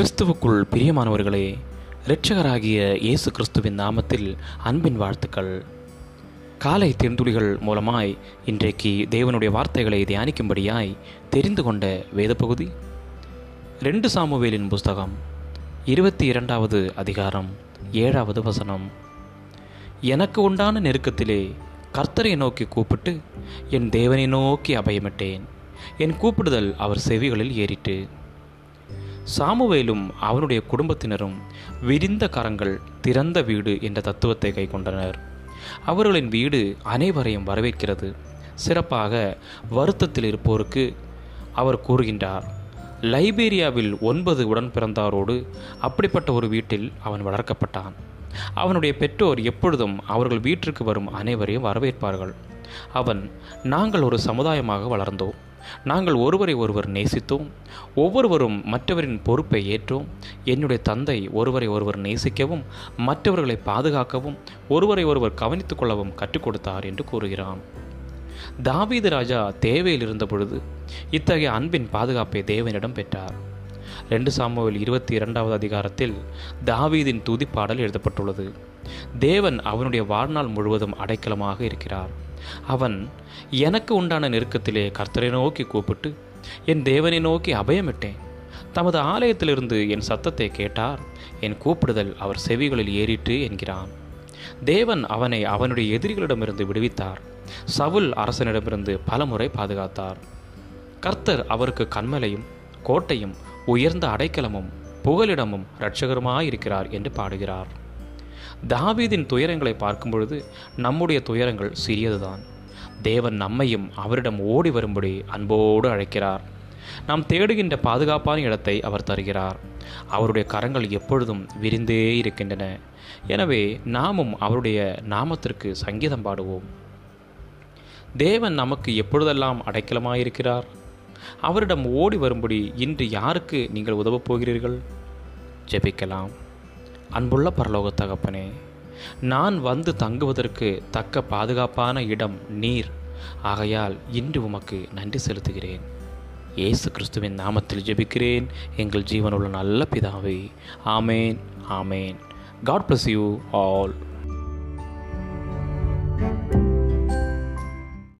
கிறிஸ்துவுக்குள் பிரியமானவர்களே இரட்சகராகிய இயேசு கிறிஸ்துவின் நாமத்தில் அன்பின் வாழ்த்துக்கள். காலை தென்துளிகள் மூலமாய் இன்றைக்கு தேவனுடைய வார்த்தைகளை தியானிக்கும்படியாய் தெரிந்து கொண்ட வேத பகுதி ரெண்டு சாமுவேலின் புஸ்தகம் இருபத்தி இரண்டாவது அதிகாரம் ஏழாவது வசனம். எனக்கு உண்டான நெருக்கத்திலே கர்த்தரை நோக்கி கூப்பிட்டு என் தேவனை நோக்கி அபயமிட்டேன். என் கூப்பிடுதல் அவர் செவிகளில் ஏறிட்டு சாமுவேலும் அவனுடைய குடும்பத்தினரும் விரிந்த கரங்கள் திறந்த வீடு என்ற தத்துவத்தை கைக்கொண்டனர் அவர்களின் வீடு அனைவரையும் வரவேற்கிறது. சிறப்பாக வருத்தத்தில் இருப்போருக்கு அவர் கூறுகின்றார் லைபீரியாவில் ஒன்பது உடன் பிறந்தாரோடு அப்படிப்பட்ட ஒரு வீட்டில் அவன் வளர்க்கப்பட்டான். அவனுடைய பெற்றோர் எப்பொழுதும் அவர்கள் வீட்டிற்கு வரும் அனைவரையும் வரவேற்பார்கள். அவன் நாங்கள் ஒரு சமுதாயமாக வளர்ந்தோம். நாங்கள் ஒருவரை ஒருவர் நேசித்தோம் ஒவ்வொருவரும் மற்றவரின் பொறுப்பை ஏற்றோம். என்னுடைய தந்தை ஒருவரை ஒருவர் நேசிக்கவும் மற்றவர்களை பாதுகாக்கவும் ஒருவரை ஒருவர் கவனித்துக் கொள்ளவும் கற்றுக் கொடுத்தார் என்று கூறுகிறான். தாவீது ராஜா தேவையில் இருந்த பொழுது இத்தகைய அன்பின் பாதுகாப்பை தேவனிடம் பெற்றார். ரெண்டு சாமுவேல் இருபத்தி இரண்டாவது அதிகாரத்தில் தாவீதின் துதிப்பாடல் எழுதப்பட்டுள்ளது. தேவன் அவனுடைய வாழ்நாள் முழுவதும் அடைக்கலமாக இருக்கிறார். அவன் எனக்கு உண்டான நெருக்கத்திலே கர்த்தரை நோக்கி கூப்பிட்டு என் தேவனை நோக்கி அபயமிட்டேன். தமது ஆலயத்திலிருந்து என் சத்தத்தை கேட்டார். என் கூப்பிடுதல் அவர் செவிகளில் ஏறிட்டு என்கிறான். தேவன் அவனை அவனுடைய எதிரிகளிடமிருந்து விடுவித்தார். சவுல் அரசனிடமிருந்து பலமுறை பாதுகாத்தார். கர்த்தர் அவருக்கு கண்மலையும் கோட்டையும் உயர்ந்த அடைக்கலமும் புகலிடமும் இரட்சகருமாயிருக்கிறார் என்று பாடுகிறார். தாவீதின் துயரங்களை பார்க்கும் பொழுது நம்முடைய துயரங்கள் சிறியதுதான். தேவன் நம்மையும் அவரிடம் ஓடி வரும்படி அன்போடு அழைக்கிறார். நாம் தேடுகின்ற பாதுகாப்பான இடத்தை அவர் தருகிறார். அவருடைய கரங்கள் எப்பொழுதும் விரிந்தே இருக்கின்றன. எனவே நாமும் அவருடைய நாமத்திற்கு சங்கீதம் பாடுவோம். தேவன் நமக்கு எப்பொழுதெல்லாம் அடைக்கலமாயிருக்கிறார்? அவரிடம் ஓடி வரும்படி இன்று யாருக்கு நீங்கள் உதவப் போகிறீர்கள்? ஜெபிக்கலாம். அன்புள்ள பரலோக தகப்பனே நான் வந்து தங்குவதற்கு தக்க பாதுகாப்பான இடம் நீர். ஆகையால் இன்று உமக்கு நன்றி செலுத்துகிறேன். இயேசு கிறிஸ்துவின் நாமத்தில் ஜெபிக்கிறேன். எங்கள் ஜீவனுள்ள நல்ல பிதாவை ஆமேன் ஆமேன். God bless you all